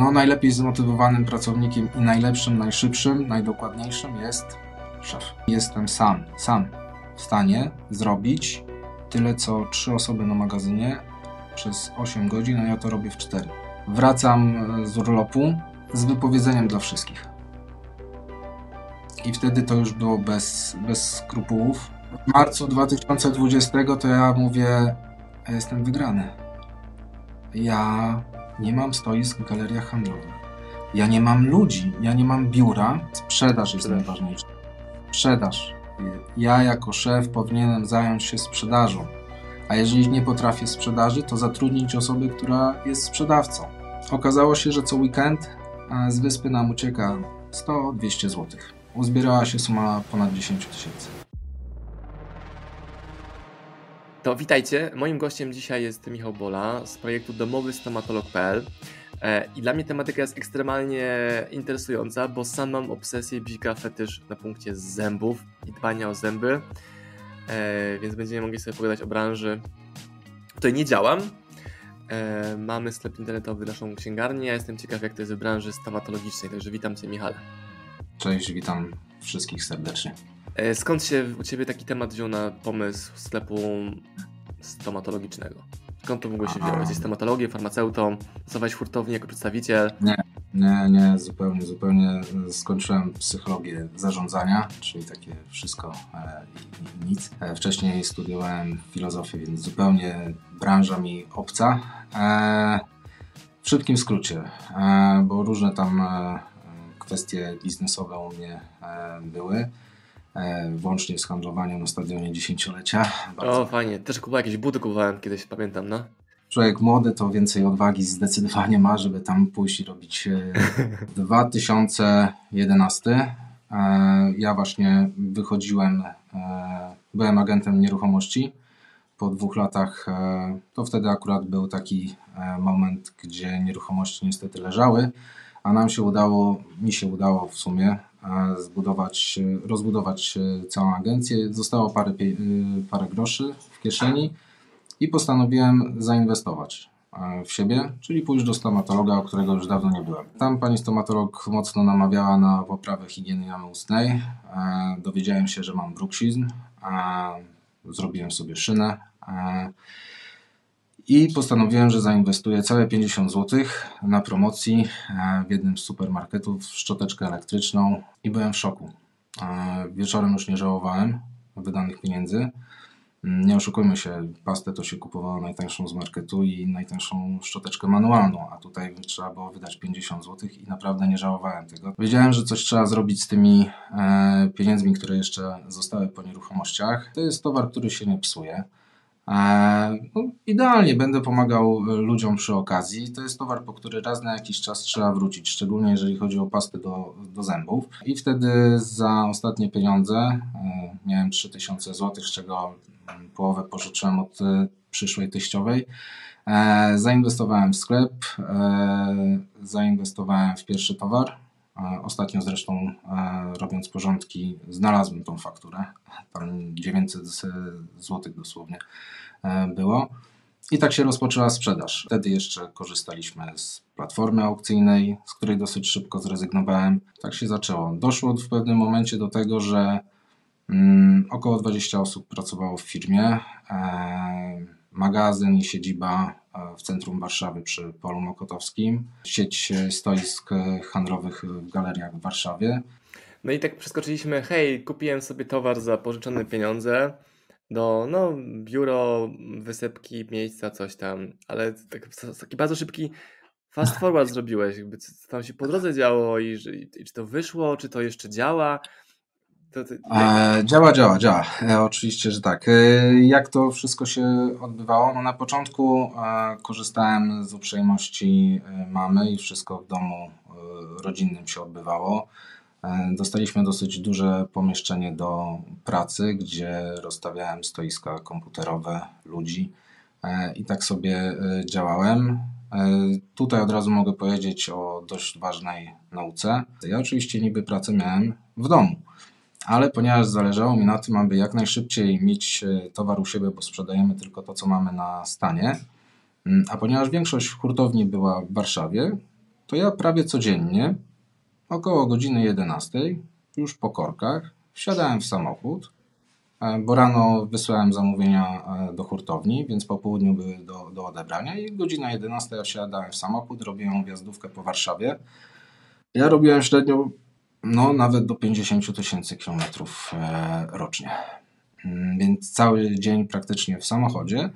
No, najlepiej zmotywowanym pracownikiem i najlepszym, najszybszym, najdokładniejszym jest szef. Jestem sam, sam w stanie zrobić tyle, co trzy osoby na magazynie przez 8 godzin, a ja to robię w 4. Wracam e, z urlopu z wypowiedzeniem dla wszystkich. I wtedy to już było bez, bez skrupułów. W marcu 2020 to ja mówię, ja jestem wygrany. Ja nie mam stoisk w galeriach handlowych. Ja nie mam ludzi, ja nie mam biura. Sprzedaż jest Sprzedaż. najważniejsza. Sprzedaż. Ja jako szef powinienem zająć się sprzedażą. A jeżeli nie potrafię sprzedaży, to zatrudnić osobę, która jest sprzedawcą. Okazało się, że co weekend z wyspy nam ucieka 100-200 zł. Uzbierała się suma ponad 10 tysięcy. To witajcie. Moim gościem dzisiaj jest Michał Bola z projektu domowystomatolog.pl. E, I dla mnie tematyka jest ekstremalnie interesująca, bo sam mam obsesję bzika fetysz na punkcie zębów i dbania o zęby. E, Więc będziemy mogli sobie pogadać o branży, w której nie działam. E, Mamy sklep internetowy, naszą księgarnię. Ja jestem ciekaw, jak to jest w branży stomatologicznej, także witam Cię, Michale. Cześć, witam wszystkich serdecznie. E, Skąd się u Ciebie taki temat wziął na pomysł sklepu stomatologicznego? Skąd to w ogóle się wzięło? Jesteś stomatologiem, farmaceutą, w hurtowni jako przedstawiciel. Nie, nie, zupełnie, zupełnie skończyłem psychologię zarządzania, czyli takie wszystko e, i, i nic. E, wcześniej studiowałem filozofię, więc zupełnie branża mi obca. W szybkim skrócie, bo różne tam kwestie biznesowe u mnie były, włącznie z handlowaniem na stadionie dziesięciolecia. Bardzo O, fajnie. Też kupowałem jakieś buty, kupowałem kiedyś, pamiętam, no. człowiek młody to więcej odwagi zdecydowanie ma, żeby tam pójść i robić e, 2011. E, Ja właśnie wychodziłem, e, byłem agentem nieruchomości. Po dwóch latach, e, to wtedy akurat był taki e, moment, gdzie nieruchomości niestety leżały, a nam się udało, mi się udało w sumie e, zbudować, rozbudować e, całą agencję. Zostało parę, e, parę groszy w kieszeni i postanowiłem zainwestować e, w siebie, czyli pójść do stomatologa, u którego już dawno nie byłem. Tam pani stomatolog mocno namawiała na poprawę higieny jamy ustnej. Dowiedziałem się, że mam bruksizm. Zrobiłem sobie szynę. I postanowiłem, że zainwestuję całe 50 zł na promocji e, w jednym z supermarketów szczoteczkę elektryczną i byłem w szoku. E, Wieczorem już nie żałowałem wydanych pieniędzy. Mm, Nie oszukujmy się, pastę to się kupowało najtańszą z marketu i najtańszą szczoteczkę manualną, a tutaj trzeba było wydać 50 zł i naprawdę nie żałowałem tego. Wiedziałem, że coś trzeba zrobić z tymi e, pieniędzmi, które jeszcze zostały po nieruchomościach. To jest towar, który się nie psuje. E, no, idealnie będę pomagał e, ludziom przy okazji. To jest towar, po który raz na jakiś czas trzeba wrócić, szczególnie jeżeli chodzi o pastę do, do zębów. I wtedy za ostatnie pieniądze e, miałem 3000 zł, z czego połowę pożyczyłem od przyszłej teściowej. Zainwestowałem w sklep, zainwestowałem w pierwszy towar. E, Ostatnio zresztą e, robiąc porządki znalazłem tą fakturę. Tam 900 zł dosłownie e, było. I tak się rozpoczęła sprzedaż. Wtedy jeszcze korzystaliśmy z platformy aukcyjnej, z której dosyć szybko zrezygnowałem. Tak się zaczęło. Doszło w pewnym momencie do tego, że mm, około 20 osób pracowało w firmie. Magazyn i siedziba w centrum Warszawy przy Polu Mokotowskim. Sieć e, stoisk e, handlowych w galeriach w Warszawie. No i tak przeskoczyliśmy, hej, kupiłem sobie towar za pożyczone pieniądze do, no, biuro, wysypki, miejsca, coś tam, ale tak, taki bardzo szybki fast forward zrobiłeś, jakby co tam się po drodze działo i, że- i czy to wyszło, czy to jeszcze działa. To, E, działa, działa, działa. E, oczywiście, że tak. E, jak to wszystko się odbywało? No na początku e, korzystałem z uprzejmości e, mamy i wszystko w domu e, rodzinnym się odbywało. Dostaliśmy dosyć duże pomieszczenie do pracy, gdzie rozstawiałem stoiska komputerowe ludzi i tak sobie działałem. Tutaj od razu mogę powiedzieć o dość ważnej nauce. Ja oczywiście niby pracę miałem w domu ale ponieważ zależało mi na tym, aby jak najszybciej mieć e, towar u siebie, bo sprzedajemy tylko to, co mamy na stanie, mm, a ponieważ większość hurtowni była w Warszawie, to ja prawie codziennie, około godziny 11, już po korkach, wsiadałem w samochód, e, bo rano wysłałem zamówienia e, do hurtowni, więc po południu były do, do odebrania i godzina 11 ja wsiadałem w samochód, robiłem wjazdówkę po Warszawie. Ja robiłem średnio no, nawet do 50 tysięcy kilometrów e, rocznie. Mm, Więc cały dzień praktycznie w samochodzie.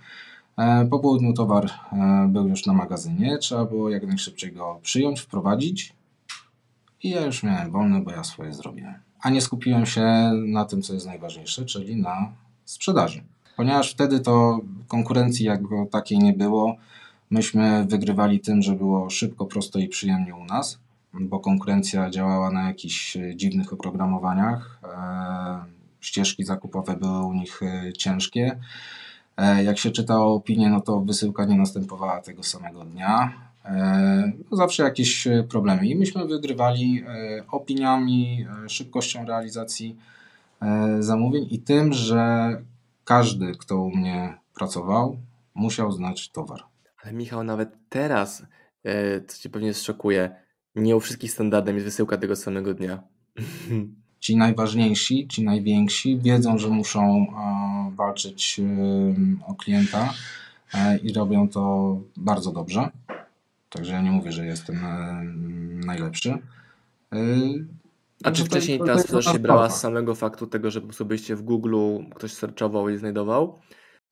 E, Po południu towar e, był już na magazynie, trzeba było jak najszybciej go przyjąć, wprowadzić i ja już miałem wolne, bo ja swoje zrobiłem. A nie skupiłem się na tym, co jest najważniejsze, czyli na sprzedaży. Ponieważ wtedy to konkurencji jako takiej nie było, myśmy wygrywali tym, że było szybko, prosto i przyjemnie u nas, bo konkurencja działała na jakichś e, dziwnych oprogramowaniach. E, Ścieżki zakupowe były u nich e, ciężkie. Jak się czytało opinię, no to wysyłka nie następowała tego samego dnia. No zawsze jakieś problemy. I myśmy wygrywali opiniami, szybkością realizacji zamówień i tym, że każdy, kto u mnie pracował, musiał znać towar. Ale Michał, nawet teraz, co cię pewnie zszokuje, nie u wszystkich standardem jest wysyłka tego samego dnia. Ci najważniejsi, ci najwięksi wiedzą, że muszą e, walczyć e, o klienta e, i robią to bardzo dobrze. Także ja nie mówię, że jestem najlepszy. A czy wcześniej ta sprzedaż się brała z samego faktu tego, że po prostu byście w Google ktoś searchował i znajdował?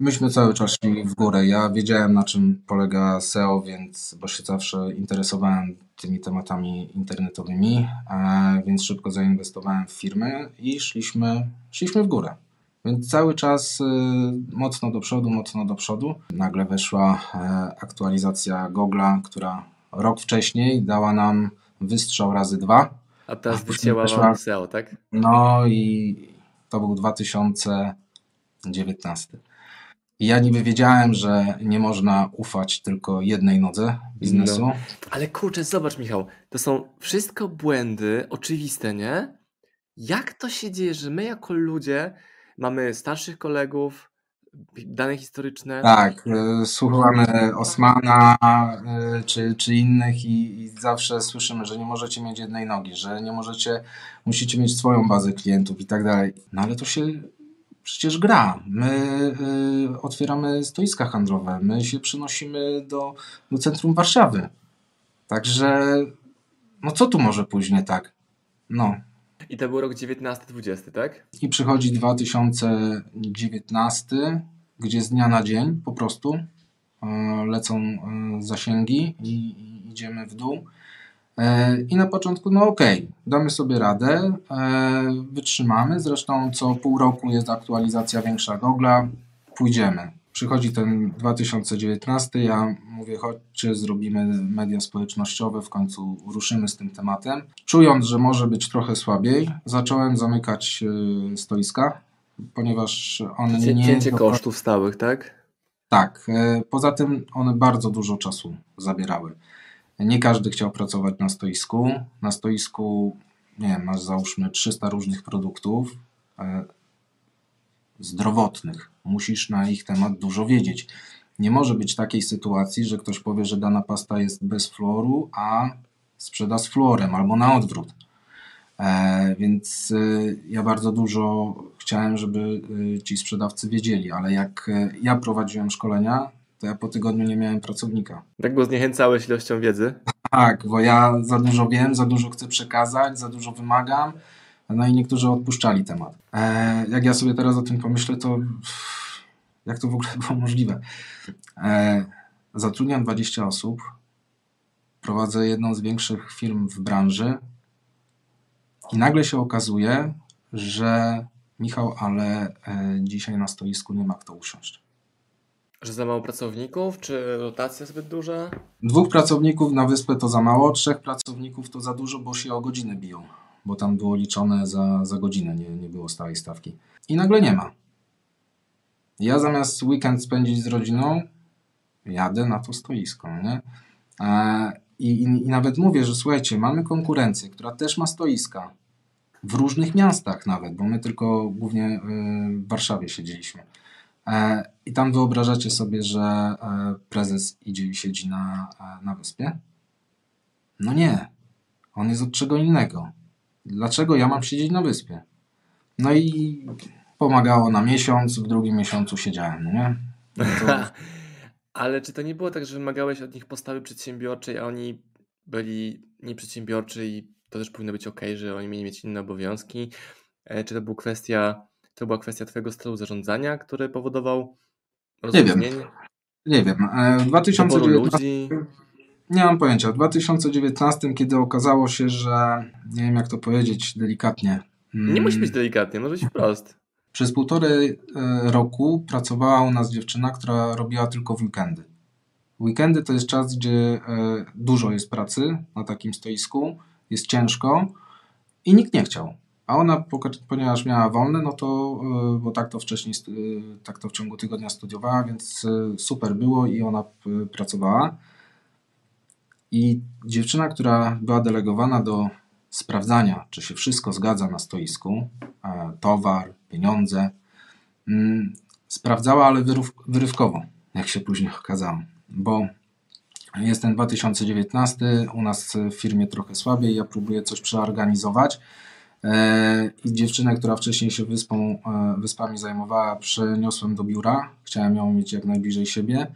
Myśmy cały czas szli w górę. Ja wiedziałem, na czym polega SEO, więc bo się zawsze interesowałem tymi tematami internetowymi, e, więc szybko zainwestowałem w firmę i szliśmy, szliśmy w górę. Więc cały czas y, mocno do przodu, mocno do przodu. Nagle weszła e, aktualizacja Google'a, która rok wcześniej dała nam wystrzał razy dwa. A teraz wycięła wam SEO, tak? No i to był 2019. Ja niby wiedziałem, że nie można ufać tylko jednej nodze biznesu. No. Ale kurczę, zobacz Michał, to są wszystko błędy oczywiste, nie? Jak to się dzieje, że my jako ludzie mamy starszych kolegów, dane historyczne, Tak, y, słuchamy Osmana y, czy, czy innych i, i zawsze słyszymy, że nie możecie mieć jednej nogi, że nie możecie, musicie mieć swoją bazę klientów i tak dalej. No ale to się przecież gra. My y, otwieramy stoiska handlowe, my się przenosimy do, do centrum Warszawy. Także, no co tu może pójść nie tak? No. i to był rok 19-20, tak? I przychodzi 2019, gdzie z dnia na dzień po prostu e, lecą e, zasięgi i, i idziemy w dół. E, I na początku, no okej, damy sobie radę, e, wytrzymamy. Zresztą co pół roku jest aktualizacja większa Google'a, pójdziemy. Przychodzi ten 2019, ja mówię, chodźcie, zrobimy media społecznościowe, w końcu ruszymy z tym tematem. Czując, że może być trochę słabiej, zacząłem zamykać e, stoiska, ponieważ one Cię, nie... cięcie kosztów stałych, tak? Tak, poza tym one bardzo dużo czasu zabierały. Nie każdy chciał pracować na stoisku. Na stoisku, nie wiem, masz załóżmy 300 różnych produktów e, zdrowotnych. Musisz na ich temat dużo wiedzieć. Nie może być takiej sytuacji, że ktoś powie, że dana pasta jest bez fluoru, a sprzeda z fluorem albo na odwrót. E, więc e, ja bardzo dużo chciałem, żeby ci sprzedawcy wiedzieli, ale jak ja prowadziłem szkolenia, to ja po tygodniu nie miałem pracownika. Tak, bo zniechęcałeś ilością wiedzy. Tak, bo ja za dużo wiem, za dużo chcę przekazać, za dużo wymagam, no i niektórzy odpuszczali temat. E, jak ja sobie teraz o tym pomyślę, to pff, jak to w ogóle było możliwe? E, zatrudniam 20 osób, prowadzę jedną z większych firm w branży i nagle się okazuje, że Michał, ale e, dzisiaj na stoisku nie ma kto usiąść. Że za mało pracowników, czy rotacja zbyt duża? Dwóch pracowników na wyspę to za mało, trzech pracowników to za dużo, bo się o godziny biją, bo tam było liczone za, za godzinę, nie, nie było stałej stawki. I nagle nie ma. Ja zamiast weekend spędzić z rodziną, jadę na to stoisko, nie? E, i, i, nawet mówię, że słuchajcie, mamy konkurencję, która też ma stoiska. W różnych miastach nawet, bo my tylko głównie y, w Warszawie siedzieliśmy. E, I tam wyobrażacie sobie, że e, prezes idzie i siedzi na, e, na wyspie? No nie. On jest od czego innego. Dlaczego ja mam siedzieć na wyspie? No i pomagało na miesiąc, w drugim miesiącu siedziałem, no nie? No to, Ale czy to nie było tak, że wymagałeś od nich postawy przedsiębiorczej, a oni byli nieprzedsiębiorczy i to też powinno być ok, że oni mieli mieć inne obowiązki? Czy to, był kwestia, to była kwestia Twojego stylu zarządzania, który powodował Nie wiem. nie wiem. e, W doboru 2019 ludzi? Nie mam pojęcia. W 2019, kiedy okazało się, że nie wiem jak to powiedzieć delikatnie. Nie musi być mm, delikatnie, może być wprost. Przez półtorej e, roku pracowała u nas dziewczyna, która robiła tylko w weekendy. Weekendy to jest czas, gdzie e, dużo jest pracy na takim stoisku, jest ciężko i nikt nie chciał. A ona, ponieważ miała wolne, no to, e, bo tak to wcześniej, e, tak to w ciągu tygodnia studiowała, więc e, super było i ona pracowała. I dziewczyna, która była delegowana do sprawdzania, czy się wszystko zgadza na stoisku, towar, pieniądze, mm, sprawdzała, ale wyrywkowo, jak się później okazało, bo jest ten 2019, u nas w firmie trochę słabiej, ja próbuję coś przeorganizować i dziewczynę, która wcześniej się wyspą, e, wyspami zajmowała, przeniosłem do biura, chciałem ją mieć jak najbliżej siebie,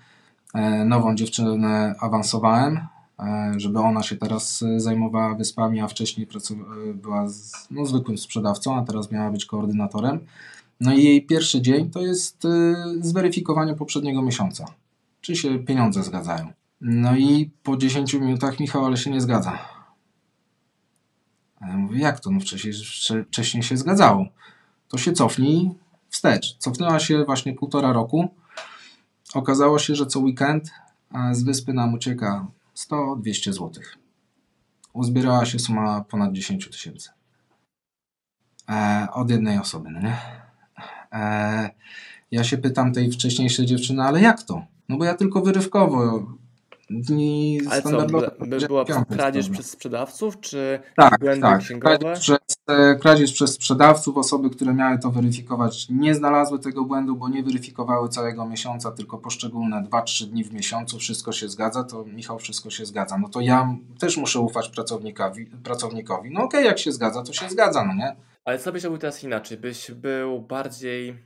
E, nową dziewczynę awansowałem, e, żeby ona się teraz e, zajmowała wyspami, a wcześniej e, była no, zwykłym sprzedawcą, a teraz miała być koordynatorem. No i jej pierwszy dzień to jest e, zweryfikowanie poprzedniego miesiąca, czy się pieniądze zgadzają. No i po 10 minutach Michał, ale się nie zgadza. Mówię, jak to? No wcześniej, wcze- wcześniej się zgadzało. To się cofnij wstecz. Cofnęła się właśnie półtora roku. Okazało się, że co weekend z wyspy nam ucieka 100-200 zł. Uzbierała się suma ponad 10 tysięcy. E, od jednej osoby, no nie? E, ja się pytam tej wcześniejszej dziewczyny, ale jak to? No bo ja tylko wyrywkowo. Dni Ale co, standardowe. by, by była kradzież przez sprzedawców, czy Tak, błędy tak. księgowe? Kradzież przez, e, kradzież przez sprzedawców, osoby, które miały to weryfikować, nie znalazły tego błędu, bo nie weryfikowały całego miesiąca, tylko poszczególne 2-3 dni w miesiącu, wszystko się zgadza, to Michał, wszystko się zgadza. No to ja też muszę ufać pracownikowi. pracownikowi. No okej, jak się zgadza, to się zgadza, no nie? Ale co byś robił teraz inaczej? Byś był bardziej,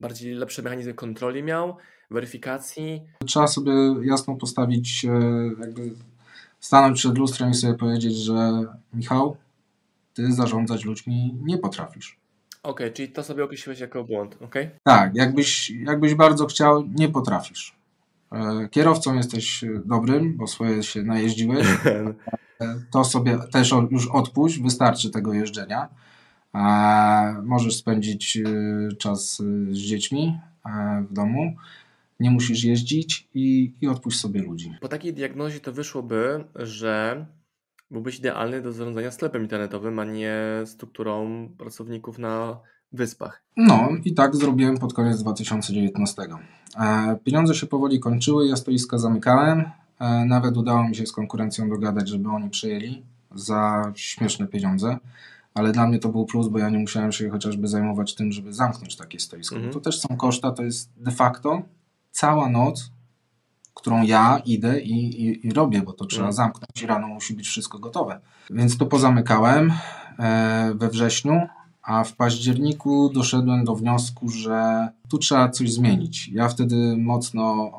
bardziej lepsze mechanizmy kontroli miał, weryfikacji? Trzeba sobie jasno postawić, e, jakby stanąć przed lustrem i sobie powiedzieć, że Michał, ty zarządzać ludźmi nie potrafisz. Okej, czyli to sobie określiłeś jako błąd, okej? Tak, jakbyś, jakbyś bardzo chciał, nie potrafisz. E, Kierowcą jesteś dobrym, bo swoje się najeździłeś. E, To sobie też już odpuść, wystarczy tego jeżdżenia. Możesz spędzić e, czas e, z dziećmi e, w domu. Nie musisz jeździć i, i odpuść sobie ludzi. Po takiej diagnozie to wyszłoby, że byłbyś idealny do zarządzania sklepem internetowym, a nie strukturą pracowników na wyspach. No i tak zrobiłem pod koniec 2019. E, Pieniądze się powoli kończyły, ja stoiska zamykałem. E, Nawet udało mi się z konkurencją dogadać, żeby oni przyjęli za śmieszne pieniądze. Ale dla mnie to był plus, bo ja nie musiałem się chociażby zajmować tym, żeby zamknąć takie stoisko. Mhm. To też są koszta, to jest de facto cała noc, którą ja idę i, i, i robię, bo to trzeba Mhm. zamknąć i rano musi być wszystko gotowe. Więc to pozamykałem e, we wrześniu, a w październiku doszedłem do wniosku, że tu trzeba coś zmienić. Ja wtedy mocno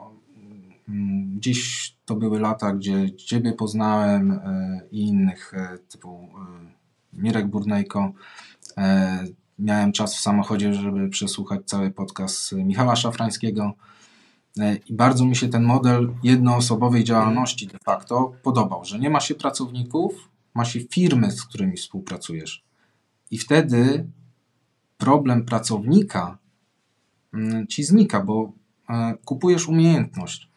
mm, gdzieś to były lata, gdzie Ciebie poznałem e, i innych e, typu Mirek Burnejko. E, Miałem czas w samochodzie, żeby przesłuchać cały podcast Michała Szafrańskiego. E, I bardzo mi się ten model jednoosobowej działalności de facto podobał, że nie ma się pracowników, ma się firmy, z którymi współpracujesz. I wtedy problem pracownika mm, ci znika, bo e, kupujesz umiejętność.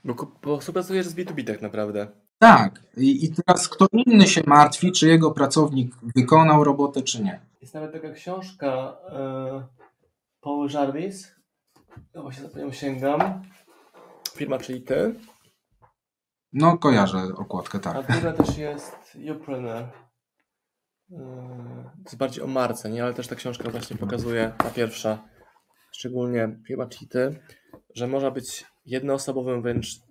Bo, współpracujesz z B2B tak naprawdę. Tak, i, i teraz kto inny się martwi, czy jego pracownik wykonał robotę, czy nie. Jest nawet taka książka e, Paul Jarvis. Ja właśnie za nią sięgam. Firma, czyli ty. No, kojarzę okładkę, A tak. druga też jest Youpreneur. E, To jest bardziej o marce, nie? Ale też ta książka właśnie pokazuje, ta pierwsza, szczególnie firma, czyli ty, że można być jednoosobowym wręcz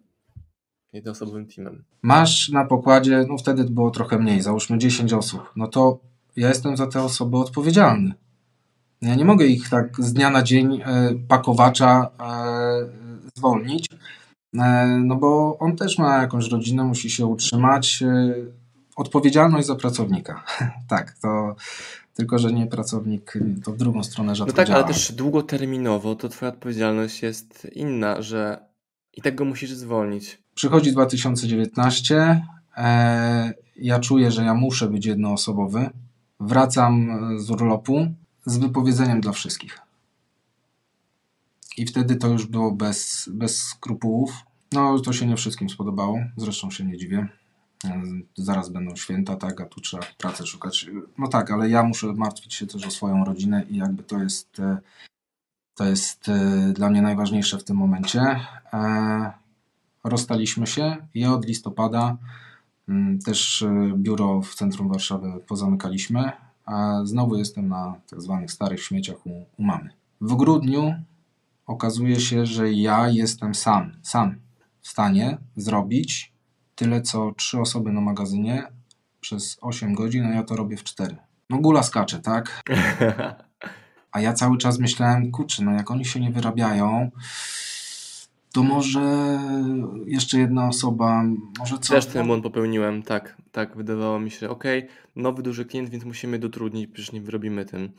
jednoosobowym teamem. Masz na pokładzie, no wtedy było trochę mniej, załóżmy 10 osób, no to ja jestem za te osoby odpowiedzialny. Ja nie mogę ich tak z dnia na dzień e, pakowacza e, zwolnić, e, no bo on też ma jakąś rodzinę, musi się utrzymać. Odpowiedzialność za pracownika. tak, to tylko, że nie pracownik, to w drugą stronę rzadko No tak, działa. ale też długoterminowo to twoja odpowiedzialność jest inna, że i tak go musisz zwolnić. Przychodzi 2019, e, ja czuję, że ja muszę być jednoosobowy. Wracam z urlopu z wypowiedzeniem dla wszystkich. I wtedy to już było bez, bez skrupułów. No, to się nie wszystkim spodobało, zresztą się nie dziwię. E, Zaraz będą święta, tak, a tu trzeba pracę szukać. No tak, ale ja muszę martwić się też o swoją rodzinę i jakby to jest, e, to jest e, dla mnie najważniejsze w tym momencie. E, Rozstaliśmy się i od listopada mm, też e, biuro w centrum Warszawy pozamykaliśmy, a znowu jestem na tak zwanych starych śmieciach u, u mamy. W grudniu okazuje się, że ja jestem sam, sam w stanie zrobić tyle, co trzy osoby na magazynie przez 8 godzin, a ja to robię w 4. No gula skacze, tak? A ja cały czas myślałem, kurczę, no jak oni się nie wyrabiają, to może jeszcze jedna osoba, może co? Też ten błąd popełniłem, tak, tak, wydawało mi się, okej, nowy duży klient, więc musimy dotrudnić, przecież nie wyrobimy tym.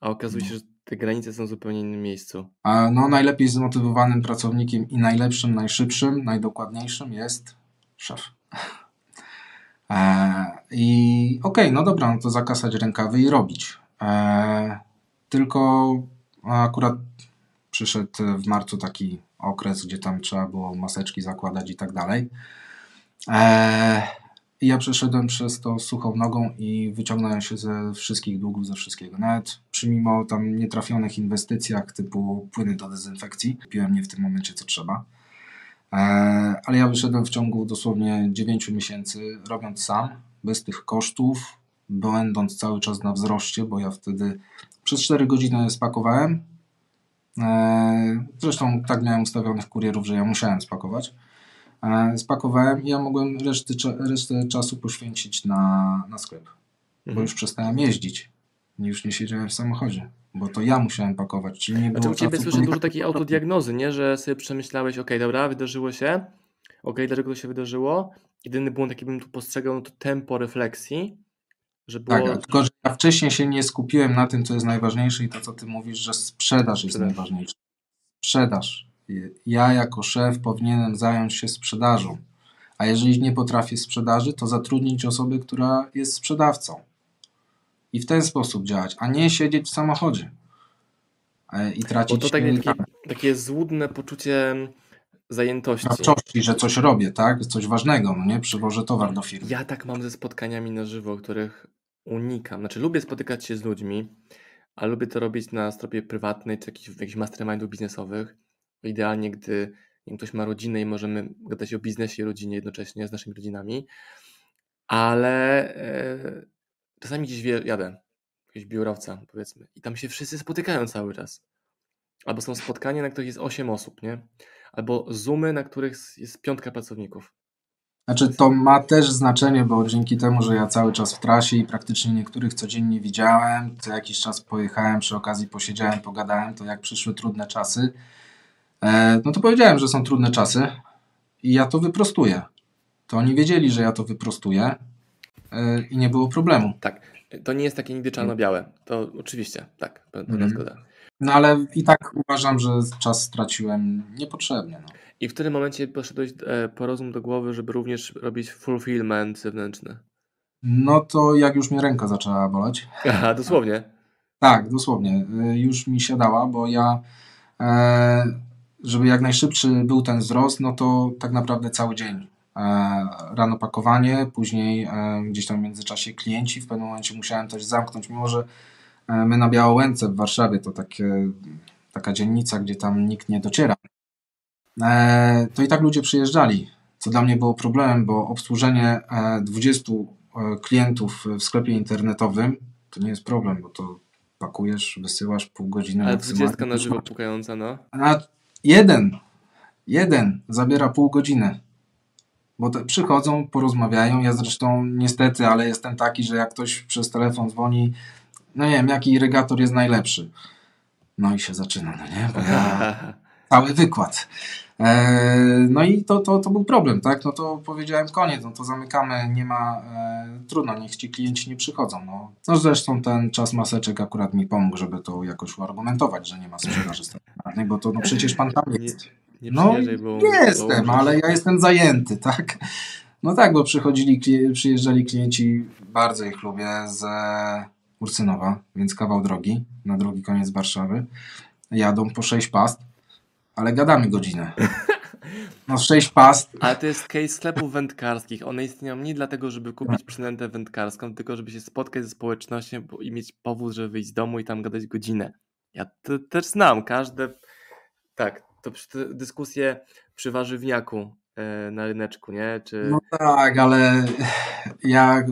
A okazuje się, że te granice są w zupełnie innym miejscu. A no, najlepiej zmotywowanym pracownikiem i najlepszym, najszybszym, najdokładniejszym jest szef. E, I okej, no dobra, no to zakasać rękawy i robić. E, tylko akurat przyszedł w marcu taki okres, gdzie tam trzeba było maseczki zakładać i tak dalej. E, ja przeszedłem przez to suchą nogą i wyciągnąłem się ze wszystkich długów, ze wszystkiego. Nawet przy mimo tam nietrafionych inwestycjach typu płyny do dezynfekcji, kupiłem nie w tym momencie co trzeba. E, ale ja wyszedłem w ciągu dosłownie 9 miesięcy, robiąc sam, bez tych kosztów, będąc cały czas na wzroście, bo ja wtedy przez 4 godziny spakowałem. E, Zresztą tak miałem ustawionych kurierów, że ja musiałem spakować. E, Spakowałem i ja mogłem resztę, cza- resztę czasu poświęcić na, na sklep, bo Mhm. już przestałem jeździć. Już nie siedziałem w samochodzie, bo to ja musiałem pakować, czyli nie Znaczy było u Ciebie czasu słyszę po- dużo takiej autodiagnozy, nie? Że sobie przemyślałeś, okej, dobra, wydarzyło się, okej, dlaczego to się wydarzyło? Jedyny błąd, jaki bym tu postrzegał, no to tempo refleksji, że było... Tak, tylko że ja wcześniej się nie skupiłem na tym, co jest najważniejsze i to, co ty mówisz, że sprzedaż jest Sprzedaż. najważniejsza. Sprzedaż. Ja jako szef powinienem zająć się sprzedażą. A jeżeli nie potrafię sprzedaży, to zatrudnić osobę, która jest sprzedawcą. I w ten sposób działać, a nie siedzieć w samochodzie e, i Bo tracić to takie, takie, takie złudne poczucie zajętości. sprawczości, że coś robię, tak? Coś ważnego, no nie? Przywożę towar do firmy. Ja tak mam ze spotkaniami na żywo, których unikam. Znaczy, lubię spotykać się z ludźmi, ale lubię to robić na stopie prywatnej czy jakichś, jakichś mastermindów biznesowych. Idealnie, gdy ktoś ma rodzinę i możemy gadać o biznesie i rodzinie jednocześnie z naszymi rodzinami. Ale e, czasami gdzieś jadę, jakiegoś biurowca, powiedzmy, i tam się wszyscy spotykają cały czas. Albo są spotkania, na których jest 8 osób, nie? Albo zoomy, na których jest piątka pracowników. Znaczy to ma też znaczenie, bo dzięki temu, że ja cały czas w trasie i praktycznie niektórych codziennie widziałem, co jakiś czas pojechałem, przy okazji posiedziałem, pogadałem, to jak przyszły trudne czasy, e, no to powiedziałem, że są trudne czasy i ja to wyprostuję. To oni wiedzieli, że ja to wyprostuję e, i nie było problemu. Tak, to nie jest takie nigdy czarno-białe. To oczywiście, tak, pe- pełna Mhm. zgoda. No ale i tak uważam, że czas straciłem niepotrzebnie. No. I w którym momencie poszedłeś e, po rozum do głowy, żeby również robić fulfillment zewnętrzny? no to jak już mnie ręka zaczęła boleć, Aha, dosłownie. Tak, dosłownie. Y, Już mi siadała, bo ja, e, żeby jak najszybszy był ten wzrost, no to tak naprawdę cały dzień. E, rano pakowanie, później e, gdzieś tam w międzyczasie klienci. W pewnym momencie musiałem też zamknąć, mimo że e, my na Białołęce w Warszawie to takie, taka dzielnica, gdzie tam nikt nie dociera. E, to i tak ludzie przyjeżdżali, co dla mnie było problemem, bo obsłużenie e, 20 e, klientów w sklepie internetowym to nie jest problem, bo to pakujesz, wysyłasz pół godziny Ale maksymalnie. dwudziestka na żywo pukająca, no. A jeden, jeden zabiera pół godziny. Bo te przychodzą, porozmawiają. Ja zresztą niestety, ale jestem taki, że jak ktoś przez telefon dzwoni, no nie wiem, jaki irygator jest najlepszy. No i się zaczyna, no nie? Bo ja cały wykład. E, no i to, to, to był problem, tak? No to powiedziałem koniec, no to zamykamy, nie ma, e, trudno, niech ci klienci nie przychodzą. No. no zresztą ten czas maseczek akurat mi pomógł, żeby to jakoś uargumentować, że nie ma sprzedaży stacjonarnej, bo to no przecież pan tam jest. Nie No przyjeżdżaj, bo... Jestem, bo- ale ja jestem zajęty, tak? No tak, bo przychodzili, przyjeżdżali klienci, bardzo ich lubię, z Ursynowa, więc kawał drogi, na drugi koniec Warszawy. Jadą po 6 past, ale gadamy godzinę. No 6 past, Ale to jest case sklepów wędkarskich. One istnieją nie dlatego, żeby kupić przynętę wędkarską, tylko żeby się spotkać ze społecznością i mieć powód, żeby wyjść z domu i tam gadać godzinę. Ja to też znam, każde... Tak, to dyskusje przy warzywniaku e, na ryneczku, nie? Czy... no tak, ale jak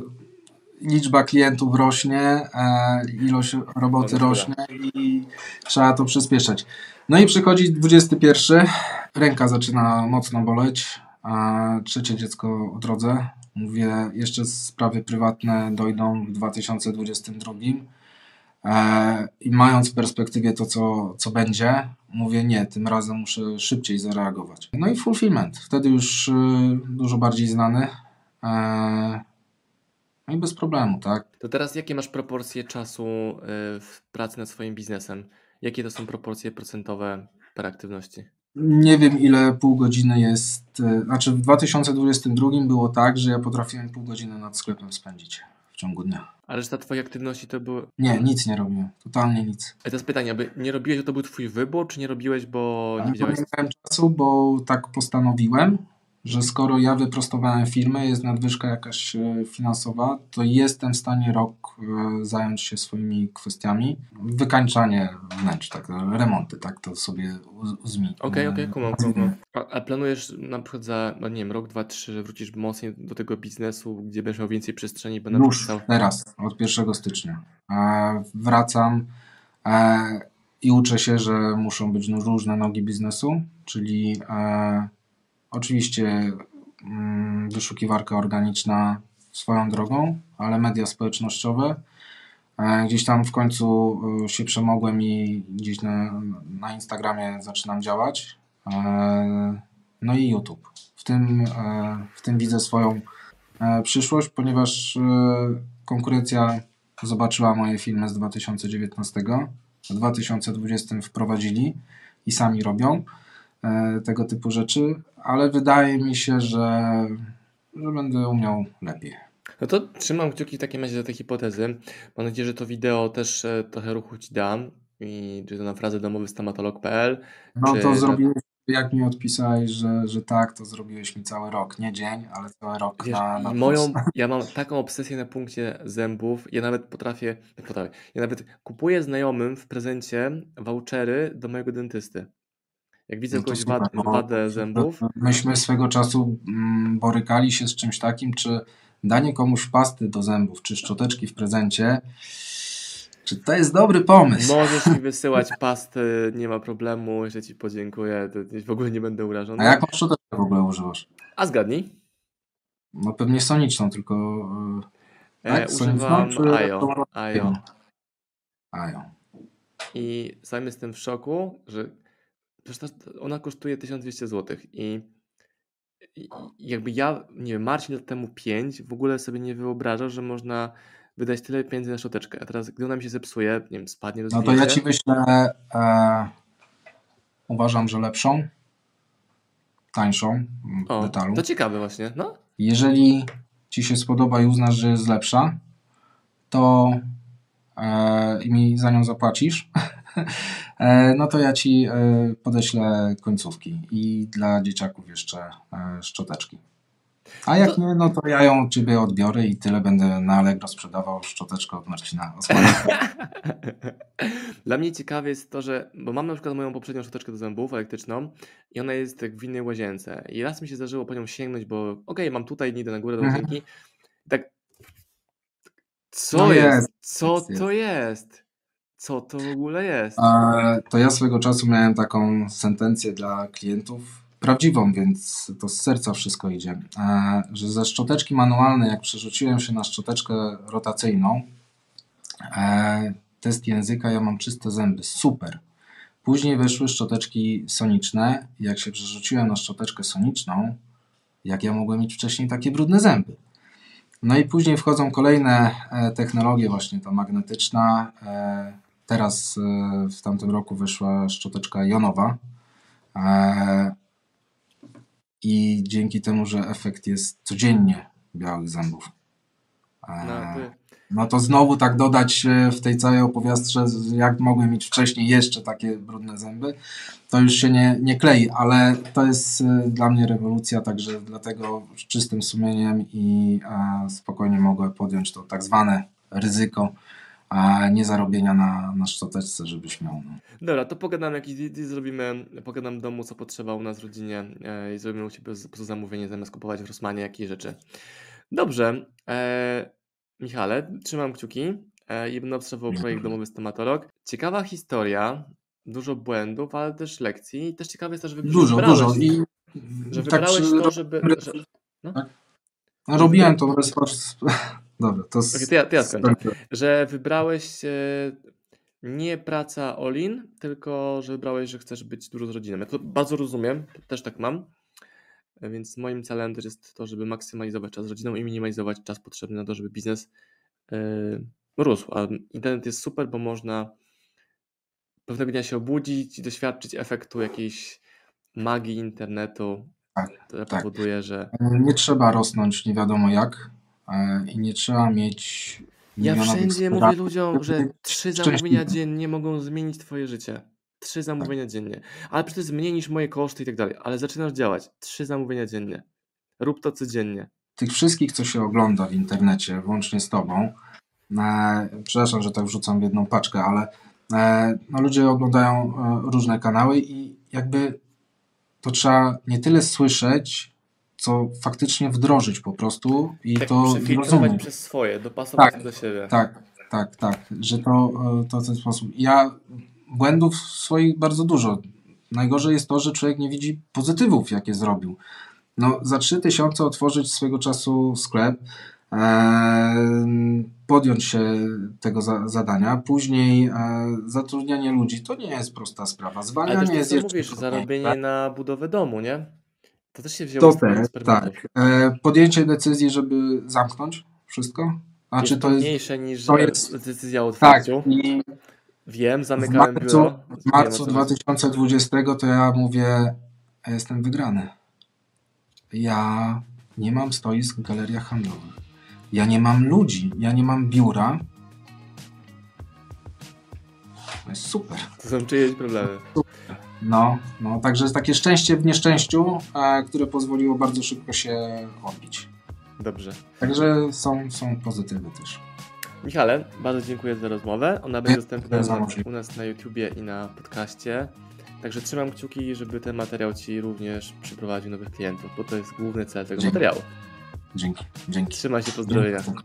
liczba klientów rośnie, e, ilość roboty rośnie i trzeba to przyspieszać. No i przychodzi 21, ręka zaczyna mocno boleć, a trzecie dziecko w drodze. Mówię, jeszcze sprawy prywatne dojdą w 2022. E, I mając w perspektywie to, co, co będzie, mówię nie, tym razem muszę szybciej zareagować. No i fulfillment, wtedy już y, dużo bardziej znany. E, no i bez problemu, tak? To teraz jakie masz proporcje czasu e, w pracy nad swoim biznesem? Jakie to są proporcje procentowe per aktywności? Nie wiem, ile pół godziny jest. e, Znaczy, w 2022 było tak, że ja potrafiłem pół godziny nad sklepem spędzić w ciągu dnia. A reszta twojej aktywności to były... Nie, nic nie robiłem. Totalnie nic. A teraz pytanie, aby nie robiłeś, to był twój wybór, czy nie robiłeś, bo nie Ale wiedziałeś... nie miałem czasu, bo tak postanowiłem, że skoro ja wyprostowałem firmę, jest nadwyżka jakaś e, finansowa, to jestem w stanie rok e, zająć się swoimi kwestiami. Wykańczanie wnętrz, tak, remonty, tak, to sobie uz- uzmi. Okej, e, okej, kumam. A, planujesz na przykład za, no nie wiem, rok, dwa, trzy, że wrócisz mocniej do tego biznesu, gdzie będziesz miał więcej przestrzeni, będę Już pisał. teraz, od 1 stycznia. Wracam i uczę się, że muszą być różne nogi biznesu, czyli oczywiście mm, wyszukiwarka organiczna swoją drogą, ale media społecznościowe. E, gdzieś tam w końcu e, się przemogłem i gdzieś na, na Instagramie zaczynam działać. E, no i YouTube. W tym, w tym widzę swoją przyszłość, ponieważ konkurencja zobaczyła moje filmy z 2019. W 2020 wprowadzili i sami robią tego typu rzeczy, ale wydaje mi się, że, że będę umiał lepiej. No to trzymam kciuki w takim razie za te hipotezy. Mam nadzieję, że to wideo też e, trochę ruchu ci da. I czy to na frazę domowy stomatolog.pl. No to zrobiłeś, jak mi odpisałeś, że, że tak, to zrobiłeś mi cały rok, nie dzień, ale cały rok Wiesz, na, na moją, plus. ja mam taką obsesję na punkcie zębów, ja nawet potrafię, potrafię, ja nawet kupuję znajomym w prezencie vouchery do mojego dentysty. Jak widzę No jakąś wad, wadę zębów, Myśmy swego czasu mm, borykali się z czymś takim, czy danie komuś pasty do zębów, czy szczoteczki w prezencie, czy to jest dobry pomysł? możesz mi wysyłać pasty, nie ma problemu, jeszcze ci podziękuję, to w ogóle nie będę urażony. A jaką szczoteczkę w ogóle używasz? A zgadnij, No pewnie soniczną, tylko... e, e, Tak, soniczną, używam Ajo. A ją. I sam jestem w szoku, że przecież ona kosztuje 1200 zł i, i jakby ja, nie wiem, Marcin lat temu 5 w ogóle sobie nie wyobrażał, że można wydać tyle pieniędzy na szczoteczkę. A teraz, gdy ona mi się zepsuje, nie wiem, spadnie do No to ja ci wyślę, e, uważam, że lepszą, tańszą m, o, detalu. to ciekawe właśnie, no. Jeżeli ci się spodoba i uznasz, że jest lepsza, to e, i mi za nią zapłacisz, no to ja ci e, podeślę końcówki i dla dzieciaków jeszcze e, szczoteczki. A jak To- nie, no to ja ją ciebie odbiorę i tyle będę na Allegro sprzedawał szczoteczkę od Marcina Osmana. Dla mnie ciekawe jest to, że, bo mam na przykład moją poprzednią szczoteczkę do zębów elektryczną i ona jest w innej łazience i raz mi się zdarzyło po nią sięgnąć, bo okej, mam tutaj, nie idę na górę do Mhm. łazienki, tak co No jest? jest, Co to jest? Co to w ogóle jest? E, To ja swego czasu miałem taką sentencję dla klientów. prawdziwą, więc to z serca wszystko idzie. E, że ze szczoteczki manualnej, jak przerzuciłem się na szczoteczkę rotacyjną, e, test języka, ja mam czyste zęby, super. Później wyszły szczoteczki soniczne. Jak się przerzuciłem na szczoteczkę soniczną, jak ja mogłem mieć wcześniej takie brudne zęby? No i później wchodzą kolejne e, technologie, właśnie ta magnetyczna. E, teraz e, w tamtym roku wyszła szczoteczka jonowa. I dzięki temu, że efekt jest codziennie białych zębów. No, no to znowu tak dodać w tej całej opowiastce, jak mogłem mieć wcześniej jeszcze takie brudne zęby, to już się nie, nie klei, ale to jest y, dla mnie rewolucja, także dlatego z czystym sumieniem i spokojnie mogę podjąć to tak zwane ryzyko, a nie zarobienia na, na szczoteczce, żebyś miał. No. Dobra, to pogadam jakiś zrobimy, pogadam domu, co potrzeba u nas w rodzinie e, i zrobimy u Ciebie po zamówienie, zamiast kupować w Rosmanie jakieś rzeczy. Dobrze, e, Michale, trzymam kciuki e, i będę obserwował projekt Domowy Stomatolog. Ciekawa historia, dużo błędów, ale też lekcji. I też ciekawe jest to, że Dużo, dużo. I że tak wybrałeś to, żeby... Że, no? tak? robiłem to bez Dobra, to, okay, to, ja, to ja skończę. Że wybrałeś e, nie praca all-in, tylko że wybrałeś, że chcesz być dużo z rodziną. Ja to bardzo rozumiem, też tak mam. E, więc moim celem też jest to, żeby maksymalizować czas z rodziną i minimalizować czas potrzebny na to, żeby biznes yy, rósł. A internet jest super, bo można pewnego dnia się obudzić i doświadczyć efektu jakiejś magii internetu, tak, która tak. powoduje, że. Nie trzeba rosnąć nie wiadomo jak i nie trzeba mieć. Ja wszędzie mówię ludziom, że trzy zamówienia dziennie mogą zmienić Twoje życie. Trzy zamówienia tak. dziennie. Ale przecież mniej niż moje koszty i tak dalej. Ale zaczynasz działać. Trzy zamówienia dziennie. Rób to codziennie. Tych wszystkich, co się ogląda w internecie, włącznie z Tobą, e, przepraszam, że tak wrzucam w jedną paczkę, ale e, no, ludzie oglądają e, różne kanały i jakby to trzeba nie tyle słyszeć, co faktycznie wdrożyć po prostu i tak, to zrozumieć. przez swoje, dopasować tak, do siebie. Tak, tak, tak, że to, e, to w ten sposób. Ja błędów swoich bardzo dużo. Najgorzej jest to, że człowiek nie widzi pozytywów, jakie zrobił. No, za 3000 otworzyć swego czasu sklep, e, podjąć się tego za, zadania, później e, zatrudnianie ludzi, to nie jest prosta sprawa. Zwalnianie Ale to jest co mówisz, zarobienie tak? na budowę domu, nie? To też się wzięło to z też, tak. E, podjęcie decyzji, żeby zamknąć wszystko. Znaczy, jest to jest mniejsze niż to jest, decyzja o otwarciu. Tak, i Wiem, zamykałem w marcu, biuro. W marcu 2020 to ja mówię, ja jestem wygrany. Ja nie mam stoisk w galeriach handlowych. Ja nie mam ludzi, ja nie mam biura. To jest super. To są czyjeś problemy. Super. No, no, także jest takie szczęście w nieszczęściu, e, które pozwoliło bardzo szybko się odbić. Dobrze. Także są, są pozytywy też. Michale, bardzo dziękuję za rozmowę. Ona będzie dostępna u nas na YouTubie i na podcaście. Także trzymam kciuki, żeby ten materiał Ci również przyprowadził nowych klientów, bo to jest główny cel tego Dzięki. materiału. Dzięki. Dzięki. Trzymaj się, pozdrowienia. Dzięki.